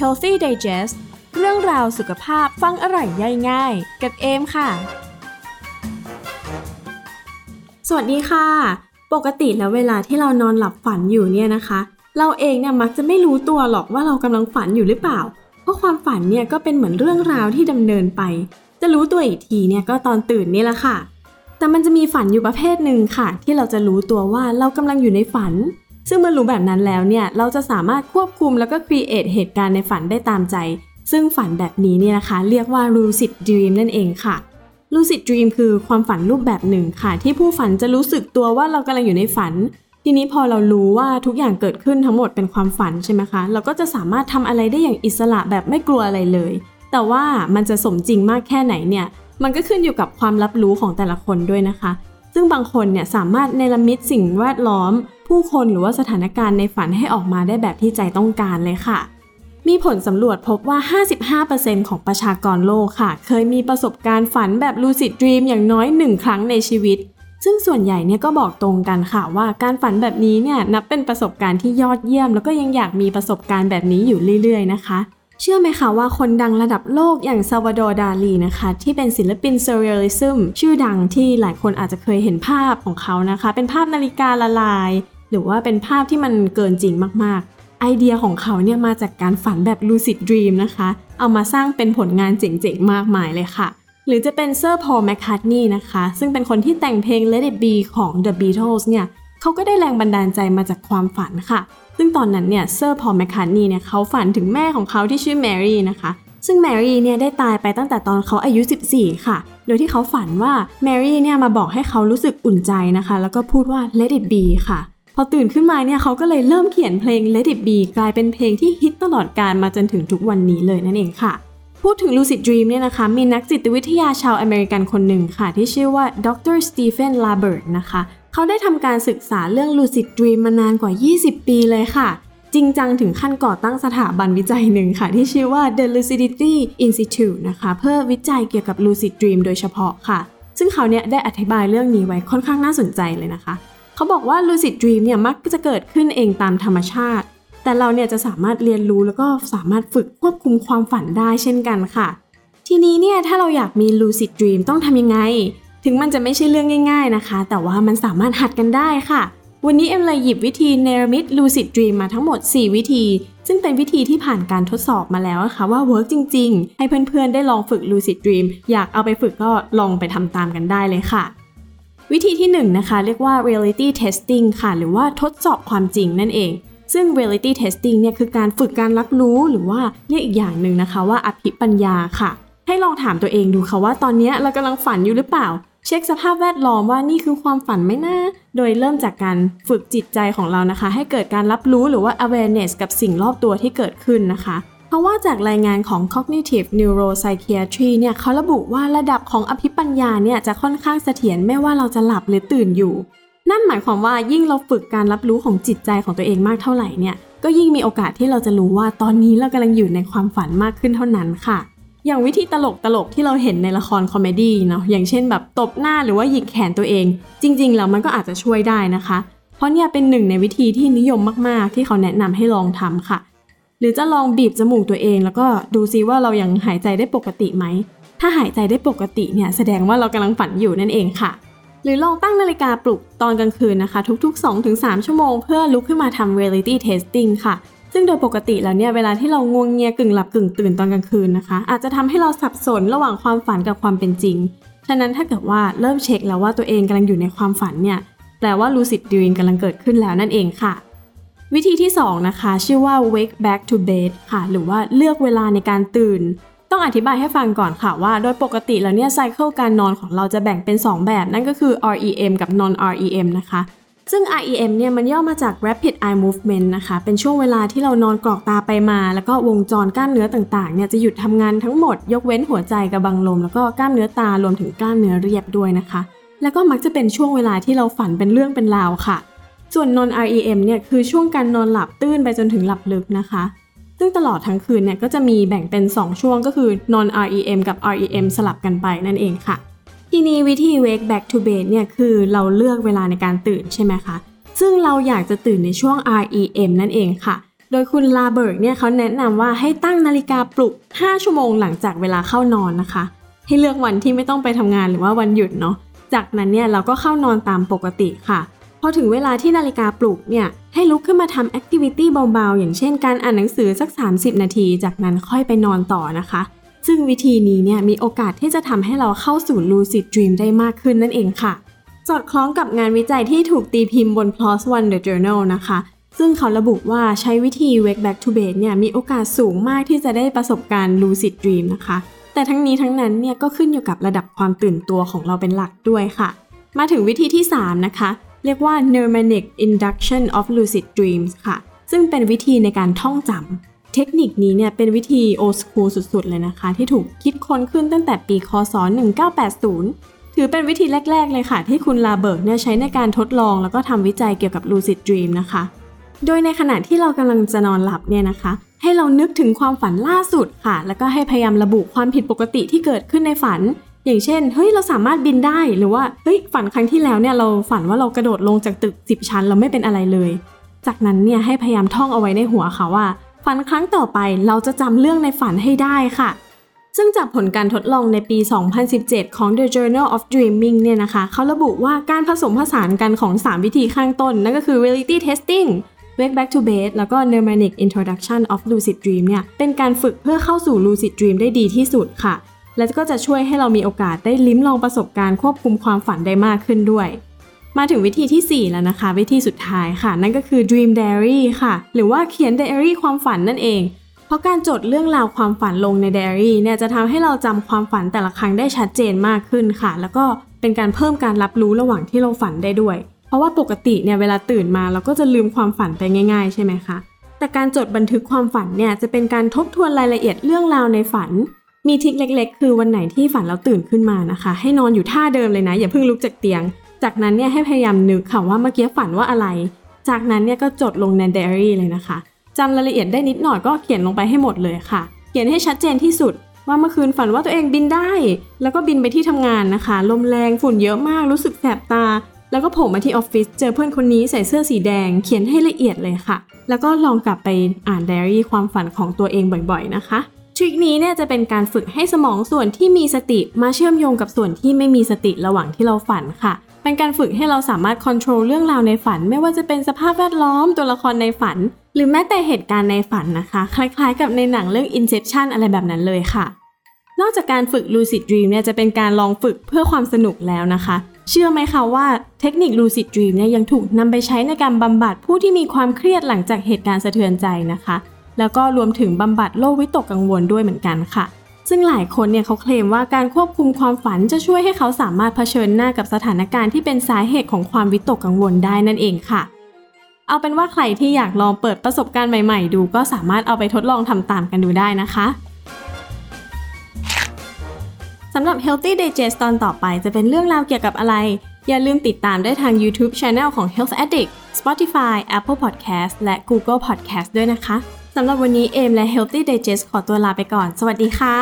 Healthy Digest เรื่องราวสุขภาพฟังอร่อยย่อยง่าย กับเอมค่ะ สวัสดีค่ะ ปกติแล้วเวลาที่เรานอนหลับฝันอยู่เนี่ยนะคะ เราเองเนี่ยมักจะไม่รู้ตัวหรอกว่าเรากำลังฝันอยู่หรือเปล่า เพราะความฝันเนี่ยก็เป็นเหมือนเรื่องราวที่ดำเนินไป จะรู้ตัวอีกทีเนี่ยก็ตอนตื่นนี่แหละค่ะ แต่มันจะมีฝันอยู่ประเภทหนึ่งค่ะ ที่เราจะรู้ตัวว่าเรากำลังอยู่ในฝัน ซึ่งเมื่อรู้แบบนั้นแล้วเนี่ยเราจะสามารถควบคุมแล้วก็ครีเอทเหตุการณ์ในฝันได้ตามใจ ซึ่งฝันแบบนี้เนี่ยนะคะ เรียกว่า lucid dream นั่นเองค่ะ lucid dream คือความฝันรูปแบบหนึ่งค่ะ ที่ผู้ฝันจะรู้สึกตัวว่าเรากำลังอยู่ในฝัน ทีนี้พอเรารู้ว่าทุกอย่างเกิดขึ้นทั้งหมดเป็นความฝันใช่ไหมคะ เราก็จะสามารถทำอะไรได้อย่างอิสระแบบไม่กลัวอะไรเลย แต่ว่ามันจะสมจริงมากแค่ไหนเนี่ยมันก็ขึ้นอยู่กับความรับรู้ของแต่ละคนด้วยนะคะ ซึ่งบางคนเนี่ยสามารถเนรมิตสิ่งแวดล้อม ผู้คนหรือว่าสถานการณ์ในฝันให้ออกมาได้แบบที่ใจต้องการเลยค่ะ มีผลสำรวจพบว่า 55%ของประชากรโลกค่ะ เคยมีประสบการณ์ฝันแบบ lucid dream อย่างน้อยหนึ่งครั้งในชีวิต ซึ่งส่วนใหญ่เนี่ยก็บอกตรงกันค่ะว่าการฝันแบบนี้เนี่ยนับเป็นประสบการณ์ที่ยอดเยี่ยม แล้วก็ยังอยากมีประสบการณ์แบบนี้อยู่เรื่อยๆ นะคะเชื่อไหมคะว่าคนดังระดับโลกอย่างซัลวาดอร์ดาลีนะคะ ที่เป็นศิลปิน surrealism ชื่อดังที่หลายคนอาจจะเคยเห็นภาพของเขานะคะ เป็นภาพนาฬิกาละลาย หรือว่าเป็นภาพที่มันเกินจริงมากๆ ไอเดียของเขาเนี่ยมาจากการฝันแบบ lucid dream นะคะ เอามาสร้างเป็นผลงานเจ๋งๆ มากมายเลยค่ะ หรือจะเป็นเซอร์พอลแมคคาร์ทนีย์นะคะ ซึ่งเป็นคนที่แต่งเพลง Let It Be ของ The Beatles เนี่ยเขาก็ได้แรงบันดาลใจมาจากความฝันค่ะ ซึ่งตอนนั้นเนี่ยเซอร์พอลแมคคาร์ทนีย์เนี่ยเขาฝันถึงแม่ของเขาที่ชื่อแมรี่นะคะ ซึ่งแมรี่เนี่ยได้ตายไปตั้งแต่ตอนเขาอายุ 14 ค่ะ โดยที่เขาฝันว่าแมรี่เนี่ยมาบอกให้เขารู้สึกอุ่นใจนะคะ แล้วก็พูดว่า Let It Be ค่ะ พอตื่นขึ้นมาเนี่ยเขาก็เลยเริ่มเขียนเพลง Let It Be กลายเป็นเพลงที่ฮิตตลอดการมาจนถึงทุกวันนี้เลยนั่นเองค่ะ พูดถึง lucid dream เนี่ยนะคะ มีนักจิตวิทยาชาวอเมริกันคนหนึ่งค่ะ ที่ชื่อว่าดร.สตีเฟนลาเบิร์จนะคะ เขาได้ทำการศึกษาเรื่อง lucid dream มานานกว่า 20 ปีเลยค่ะจริงจังถึงขั้นก่อตั้งสถาบันวิจัยหนึ่งค่ะ ที่ชื่อว่า The Lucidity Institute นะคะ เพื่อวิจัยเกี่ยวกับ lucid dream โดยเฉพาะค่ะ ซึ่งเขาเนี่ยได้อธิบายเรื่องนี้ไว้ค่อนข้างน่าสนใจเลยนะคะ เขาบอกว่า lucid dream เนี่ยมักจะเกิดขึ้นเองตามธรรมชาติ แต่เราเนี่ยจะสามารถเรียนรู้แล้วก็สามารถฝึกควบคุมความฝันได้เช่นกันค่ะ ทีนี้เนี่ยถ้าเราอยากมี lucid dream ต้องทำยังไง ถึงมันจะไม่ใช่เรื่องง่าย ๆนะคะ แต่ว่ามันสามารถหัดกันได้ค่ะ วันนี้เอ็มเลยหยิบวิธีเนรมิต lucid dream มาทั้งหมด 4 วิธี ซึ่งเป็นวิธีที่ผ่านการทดสอบมาแล้วนะคะว่าเวิร์กจริง ๆ ให้เพื่อนๆได้ลองฝึก lucid dream อยากเอาไปฝึกก็ลองไปทำตามกันได้เลยค่ะ วิธีที่1นนะคะเรียกว่า reality testing ค่ะหรือว่าทดสอบความจริงนั่นเอง ซึ่ง reality testing เนี่ยคือการฝึกการรับรู้หรือว่าเรียกอีกอย่างหนึ่งนะคะว่าอภิปัญญาค่ะ ให้ลองถามตัวเองดูค่ะว่าตอนนี้เรากำลังฝันอยู่หรือเปล่า เช็คสภาพแวดล้อมว่านี่คือความฝันไหมนะโดยเริ่มจากการฝึกจิตใจของเรานะคะ ให้เกิดการรับรู้หรือว่า awareness กับสิ่งรอบตัวที่เกิดขึ้นนะคะ เพราะว่าจากรายงานของ cognitive neuropsychiatry เนี่ยเขาระบุว่าระดับของอภิปัญญาเนี่ยจะค่อนข้างเสถียรไม่ว่าเราจะหลับหรือตื่นอยู่ นั่นหมายความว่ายิ่งเราฝึกการรับรู้ของจิตใจของตัวเองมากเท่าไหร่เนี่ยก็ยิ่งมีโอกาสที่เราจะรู้ว่าตอนนี้เรากำลังอยู่ในความฝันมากขึ้นเท่านั้นค่ะ อย่างวิธีตลกตลกๆที่เราเห็นในละคร comedy เนาะอย่างเช่นแบบตบหน้าหรือว่าหยิกแขนตัวเอง จริงๆแล้วมันก็อาจจะช่วยได้นะคะ เพราะเนี่ยเป็นหนึ่งในวิธีที่นิยมมากๆ ที่เขาแนะนำให้ลองทำค่ะ หรือจะลองบีบจมูกตัวเองแล้วก็ดูซิว่าเรายังหายใจได้ปกติไหม ถ้าหายใจได้ปกติเนี่ยแสดงว่าเรากำลังฝันอยู่นั่นเองค่ะ หรือลองตั้งนาฬิกาปลุกตอนกลางคืนนะคะ ทุก ๆ 2-3 ชั่วโมงเพื่อลุกขึ้นมาทำ reality testing ค่ะ ซึ่งโดยปกติแล้วเนี่ยเวลาที่เรางวงเงียกึ่งหลับกึ่งตื่นตอนกลางคืนนะคะ อาจจะทำให้เราสับสนระหว่างความฝันกับความเป็นจริง ฉะนั้นถ้าเกิดว่าเริ่มเช็คแล้วว่าตัวเองกำลังอยู่ในความฝันเนี่ยแปลว่า lucid dream กำลังเกิดขึ้นแล้วนั่นเองค่ะ วิธีที่ 2 นะคะ ชื่อว่า wake back to bed ค่ะ หรือว่าเลือกเวลาในการตื่น ต้องอธิบายให้ฟังก่อนค่ะว่า โดยปกติแล้วเนี่ยไซเคิลการนอนของเราจะแบ่งเป็น 2 แบบ นั่นก็คือ REM กับ non REM นะคะ ซึ่ง REM เนี่ยมันย่อมาจาก Rapid Eye Movement นะคะ เป็นช่วงเวลาที่เรานอนกรอกตาไปมา แล้วก็วงจรกล้ามเนื้อต่างๆเนี่ยจะหยุดทำงานทั้งหมด ยกเว้นหัวใจกับบังลม แล้วก็กล้ามเนื้อตารวมถึงกล้ามเนื้อเรียบด้วยนะคะ แล้วก็มักจะเป็นช่วงเวลาที่เราฝันเป็นเรื่องเป็นราวค่ะ ส่วน non REM เนี่ยคือช่วงการนอนหลับตื้นไปจนถึงหลับลึกนะคะ ซึ่งตลอดทั้งคืนเนี่ยก็จะมีแบ่งเป็น 2 ช่วงก็คือ non REM กับ REM สลับกันไปนั่นเองค่ะ ทีนี้วิธี wake back to bed เนี่ยคือเราเลือกเวลาในการตื่นใช่ไหมคะซซึ่งเราอยากจะตื่นในช่วง REM นั่นเองค่ะ โดยคุณลาเบิร์กเนี่ยเขาแนะนำว่าให้ตั้งนาฬิกาปลุก 5 ชั่วโมงหลังจากเวลาเข้านอนนะคะ ให้เลือกวันที่ไม่ต้องไปทำงานหรือว่าวันหยุดเนาะจากนั้นเนี่ยเราก็เข้านอนตามปกติค่ะ พอถึงเวลาที่นาฬิกาปลุกเนี่ย ให้ลุกขึ้นมาทำแอคทิวิตี้เบาๆ อย่างเช่นการอ่านหนังสือสัก 30 นาที จากนั้นค่อยไปนอนต่อนะคะ ซึ่งวิธีนี้เนี่ยมีโอกาสที่จะทำให้เราเข้าสู่ lucid dream ได้มากขึ้นนั่นเองค่ะ สอดคล้องกับงานวิจัยที่ถูกตีพิมพ์บน PLOS ONE The Journal นะคะ ซึ่งเขาระบุว่าใช้วิธี wake back to bed เนี่ยมีโอกาสสูงมากที่จะได้ประสบการณ์ lucid dream นะคะ แต่ทั้งนี้ทั้งนั้นเนี่ยก็ขึ้นอยู่กับระดับความตื่นตัวของเราเป็นหลักด้วยค่ะ มาถึงวิธีที่ 3 นะคะ เรียกว่า Neuromanic Induction of Lucid Dreams ค่ะ ซึ่งเป็นวิธีในการท่องจำ เทคนิคนี้เนี่ยเป็นวิธี old school สุดๆ เลยนะคะ ที่ถูกคิดค้นขึ้นตั้งแต่ปีคศ 1980 ถือเป็นวิธีแรก ๆ เลยค่ะ ที่คุณลาเบิร์กเนี่ยใช้ในการทดลองแล้วก็ทำวิจัยเกี่ยวกับ lucid dream นะคะ โดยในขณะที่เรากำลังจะนอนหลับเนี่ยนะคะ ให้เรานึกถึงความฝันล่าสุดค่ะ แล้วก็ให้พยายามระบุความผิดปกติที่เกิดขึ้นในฝัน อย่างเช่น เฮ้ย เราสามารถบินได้ หรือว่า เฮ้ย ฝันครั้งที่แล้วเนี่ย เราฝันว่าเรากระโดดลงจากตึก 10 ชั้น เราไม่เป็นอะไรเลย จากนั้นเนี่ยให้พยายามท่องเอาไว้ในหัวค่ะว่า ฝันครั้งต่อไปเราจะจำเรื่องในฝันให้ได้ค่ะ ซึ่งจากผลการทดลองในปี 2017 ของ The Journal of Dreaming เนี่ยนะคะ เขาระบุว่าการผสมผสานกันของ 3 วิธีข้างต้น นั่นก็คือ reality testing wake back to bed แล้วก็ mnemonic introduction of lucid dream เนี่ย เป็นการฝึกเพื่อเข้าสู่ lucid dream ได้ดีที่สุดค่ะ และก็จะช่วยให้เรามีโอกาสได้ลิ้มลองประสบการณ์ควบคุมความฝันได้มากขึ้นด้วย มาถึงวิธีที่ 4 แล้วนะคะ วิธีสุดท้ายค่ะ นั่นก็คือ dream diary ค่ะ หรือว่าเขียน diary ความฝันนั่นเอง เพราะการจดเรื่องราวความฝันลงใน diary เนี่ยจะทำให้เราจำความฝันแต่ละครั้งได้ชัดเจนมากขึ้นค่ะ แล้วก็เป็นการเพิ่มการรับรู้ระหว่างที่เราฝันได้ด้วย เพราะว่าปกติเนี่ยเวลาตื่นมาเราก็จะลืมความฝันไปง่าย ๆ ใช่ไหมคะแต่การจดบันทึกความฝันเนี่ยจะเป็นการทบทวนรายละเอียดเรื่องราวในฝัน มีทิคเล็ก ๆ คือวันไหนที่ฝันแล้วตื่นขึ้นมานะคะ ให้นอนอยู่ท่าเดิมเลยนะ อย่าเพิ่งลุกจากเตียง จากนั้นเนี่ยให้พยายามนึกค่ะว่าเมื่อกี้ฝันว่าอะไร จากนั้นเนี่ยก็จดลงในไดอารี่เลยนะคะจำรายละเอียดได้นิดหน่อยก็เขียนลงไปให้หมดเลยค่ะ เขียนให้ชัดเจนที่สุดว่าเมื่อคืนฝันว่าตัวเองบินได้ แล้วก็บินไปที่ทำงานนะคะ ลมแรงฝุ่นเยอะมากรู้สึกแสบตา แล้วก็โผล่มาที่ออฟฟิศเจอเพื่อนคนนี้ใส่เสื้อสีแดง เขียนให้ละเอียดเลยค่ะ แล้วก็ลองกลับไปอ่านไดอารี่ความฝันของตัวเองบ่อยๆนะคะ ริคนี้เนี่ยจะเป็นการฝึกให้สมองส่วนที่มีสติมาเชื่อมโยงกับส่วนที่ไม่มีสติระหว่างที่เราฝันค่ะ เป็นการฝึกให้เราสามารถควบคุมเรื่องราวในฝัน ไม่ว่าจะเป็นสภาพแวดล้อมตัวละครในฝัน หรือแม้แต่เหตุการณ์ในฝันนะคะ คล้ายๆ กับในหนังเรื่อง Inception อะไรแบบนั้นเลยค่ะ นอกจากการฝึก Lucid Dream เนี่ยจะเป็นการลองฝึกเพื่อความสนุกแล้วนะคะ เชื่อไหมคะว่าเทคนิค Lucid Dream เนี่ยยังถูกนำไปใช้ในการบำบัดผู้ที่มีความเครียดหลังจากเหตุการณ์สะเทือนใจนะคะ แล้วก็รวมถึงบำบัดโรควิตกกังวลด้วยเหมือนกันค่ะ ซึ่งหลายคนเนี่ยเขาเคลมว่าการควบคุมความฝันจะช่วยให้เขาสามารถเผชิญหน้ากับสถานการณ์ที่เป็นสาเหตุของความวิตกกังวลได้นั่นเองค่ะ เอาเป็นว่าใครที่อยากลองเปิดประสบการณ์ใหม่ๆ ดูก็สามารถเอาไปทดลองทำตามกันดูได้นะคะสำหรับ Healthy Digest ตอนต่อไปจะเป็นเรื่องราวเกี่ยวกับอะไร อย่าลืมติดตามได้ทาง YouTube Channel ของ Health Addict Spotify Apple Podcast และ Google Podcast ด้วยนะคะ สำหรับวันนี้เอมและ Healthy Digest ขอตัวลาไปก่อน สวัสดีค่ะ